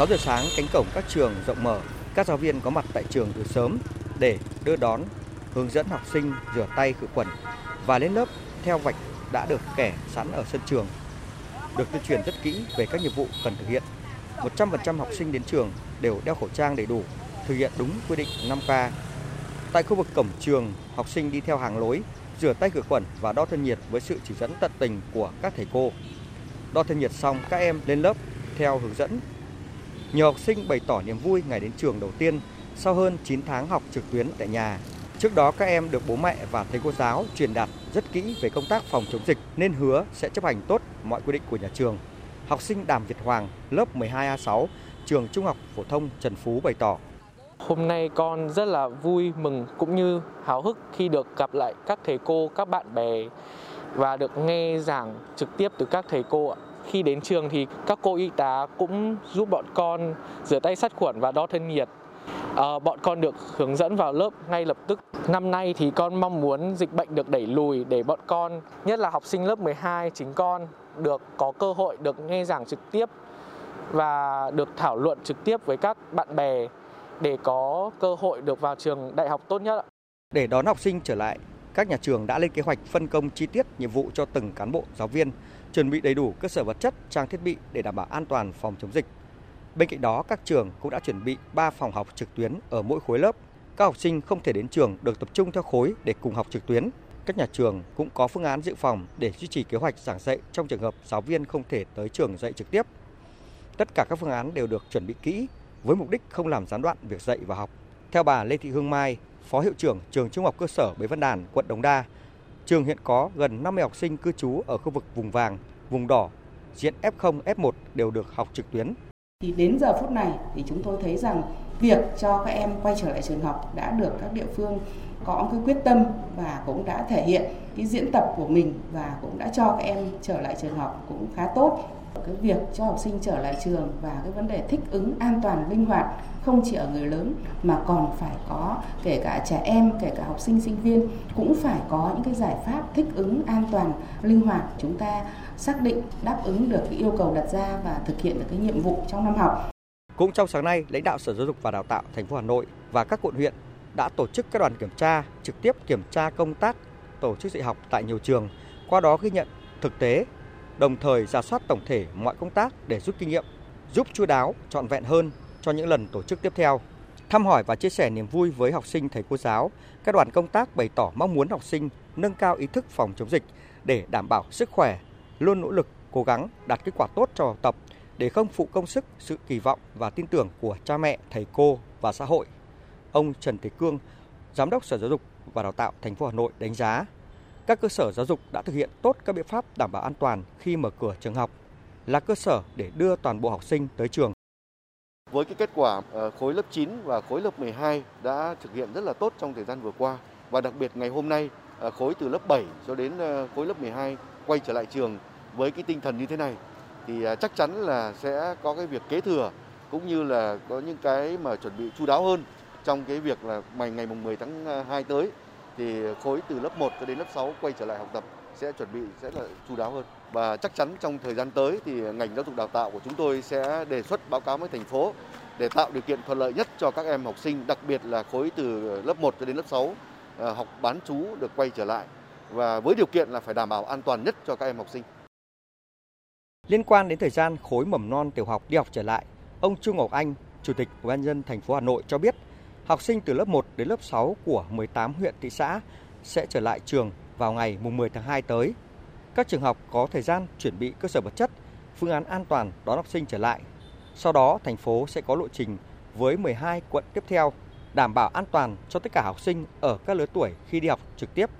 6 giờ sáng, cánh cổng các trường rộng mở, các giáo viên có mặt tại trường từ sớm để đưa đón, hướng dẫn học sinh rửa tay khử khuẩn và lên lớp theo vạch đã được kẻ sẵn ở sân trường. Được tuyên truyền rất kỹ về các nhiệm vụ cần thực hiện. 100% học sinh đến trường đều đeo khẩu trang đầy đủ, thực hiện đúng quy định 5K. Tại khu vực cổng trường, học sinh đi theo hàng lối, rửa tay khử khuẩn và đo thân nhiệt với sự chỉ dẫn tận tình của các thầy cô. Đo thân nhiệt xong, các em lên lớp theo hướng dẫn. Nhiều học sinh bày tỏ niềm vui ngày đến trường đầu tiên sau hơn 9 tháng học trực tuyến tại nhà. Trước đó các em được bố mẹ và thầy cô giáo truyền đạt rất kỹ về công tác phòng chống dịch nên hứa sẽ chấp hành tốt mọi quy định của nhà trường. Học sinh Đàm Việt Hoàng, lớp 12A6, trường Trung học phổ thông Trần Phú bày tỏ Hôm nay con rất là vui mừng cũng như háo hức khi được gặp lại các thầy cô, các bạn bè và được nghe giảng trực tiếp từ các thầy cô ạ. Khi đến trường thì các cô y tá cũng giúp bọn con rửa tay sát khuẩn và đo thân nhiệt. À, bọn con được hướng dẫn vào lớp ngay lập tức. Năm nay thì con mong muốn dịch bệnh được đẩy lùi để bọn con, nhất là học sinh lớp 12 chính con được có cơ hội được nghe giảng trực tiếp và được thảo luận trực tiếp với các bạn bè để có cơ hội được vào trường đại học tốt nhất. Để đón học sinh trở lại, các nhà trường đã lên kế hoạch phân công chi tiết nhiệm vụ cho từng cán bộ giáo viên, chuẩn bị đầy đủ cơ sở vật chất, trang thiết bị để đảm bảo an toàn phòng chống dịch. Bên cạnh đó, các trường cũng đã chuẩn bị 3 phòng học trực tuyến ở mỗi khối lớp. Các học sinh không thể đến trường được tập trung theo khối để cùng học trực tuyến. Các nhà trường cũng có phương án dự phòng để duy trì kế hoạch giảng dạy trong trường hợp giáo viên không thể tới trường dạy trực tiếp. Tất cả các phương án đều được chuẩn bị kỹ với mục đích không làm gián đoạn việc dạy và học. Theo bà Lê Thị Hương Mai, Phó hiệu trưởng trường Trung học cơ sở Bế Văn Đàn, quận Đống Đa, trường hiện có gần 50 học sinh cư trú ở khu vực vùng vàng, vùng đỏ, diện F0, F1 đều được học trực tuyến. Thì đến giờ phút này thì chúng tôi thấy rằng việc cho các em quay trở lại trường học đã được các địa phương có cái quyết tâm và cũng đã thể hiện cái diễn tập của mình và cũng đã cho các em trở lại trường học cũng khá tốt cái việc cho học sinh trở lại trường và cái vấn đề thích ứng an toàn, linh hoạt, không chỉ ở người lớn mà còn phải có kể cả trẻ em, kể cả học sinh sinh viên cũng phải có những cái giải pháp thích ứng an toàn, linh hoạt chúng ta xác định đáp ứng được cái yêu cầu đặt ra và thực hiện được cái nhiệm vụ trong năm học. Cũng trong sáng nay, lãnh đạo Sở Giáo dục và Đào tạo thành phố Hà Nội và các quận huyện đã tổ chức các đoàn kiểm tra trực tiếp kiểm tra công tác tổ chức dạy học tại nhiều trường, qua đó ghi nhận thực tế đồng thời giả soát tổng thể mọi công tác để rút kinh nghiệm, giúp chu đáo, trọn vẹn hơn cho những lần tổ chức tiếp theo. Thăm hỏi và chia sẻ niềm vui với học sinh thầy cô giáo, các đoàn công tác bày tỏ mong muốn học sinh nâng cao ý thức phòng chống dịch để đảm bảo sức khỏe, luôn nỗ lực cố gắng đạt kết quả tốt cho học tập để không phụ công sức, sự kỳ vọng và tin tưởng của cha mẹ, thầy cô và xã hội. Ông Trần Thế Cương, Giám đốc Sở Giáo dục và Đào tạo thành phố Hà Nội đánh giá các cơ sở giáo dục đã thực hiện tốt các biện pháp đảm bảo an toàn khi mở cửa trường học, là cơ sở để đưa toàn bộ học sinh tới trường. Với cái kết quả ờ, khối lớp 9 và khối lớp 12 đã thực hiện rất là tốt trong thời gian vừa qua và đặc biệt ngày hôm nay ờ, khối từ lớp 7 cho đến ờ, khối lớp 12 quay trở lại trường với cái tinh thần như thế này thì à, chắc chắn là sẽ có cái việc kế thừa cũng như là có những cái mà chuẩn bị chu đáo hơn trong cái việc là ngày mùng 10 tháng à, 2 tới thì khối từ lớp 1 cho đến lớp 6 quay trở lại học tập sẽ chuẩn bị sẽ là chu đáo hơn và chắc chắn trong thời gian tới thì ngành giáo dục đào tạo của chúng tôi sẽ đề xuất báo cáo với thành phố để tạo điều kiện thuận lợi nhất cho các em học sinh, đặc biệt là khối từ lớp 1 cho đến lớp 6 à, học bán chú được quay trở lại và với điều kiện là phải đảm bảo an toàn nhất cho các em học sinh. Liên quan đến thời gian khối mầm non tiểu học đi học trở lại, ông Trung Ngọc Anh, Chủ tịch Ủy ban dân thành phố Hà Nội cho biết học sinh từ lớp 1 đến lớp 6 của 18 huyện thị xã sẽ trở lại trường vào ngày 10 tháng 2 tới. Các trường học có thời gian chuẩn bị cơ sở vật chất, phương án an toàn đón học sinh trở lại. Sau đó, thành phố sẽ có lộ trình với 12 quận tiếp theo đảm bảo an toàn cho tất cả học sinh ở các lứa tuổi khi đi học trực tiếp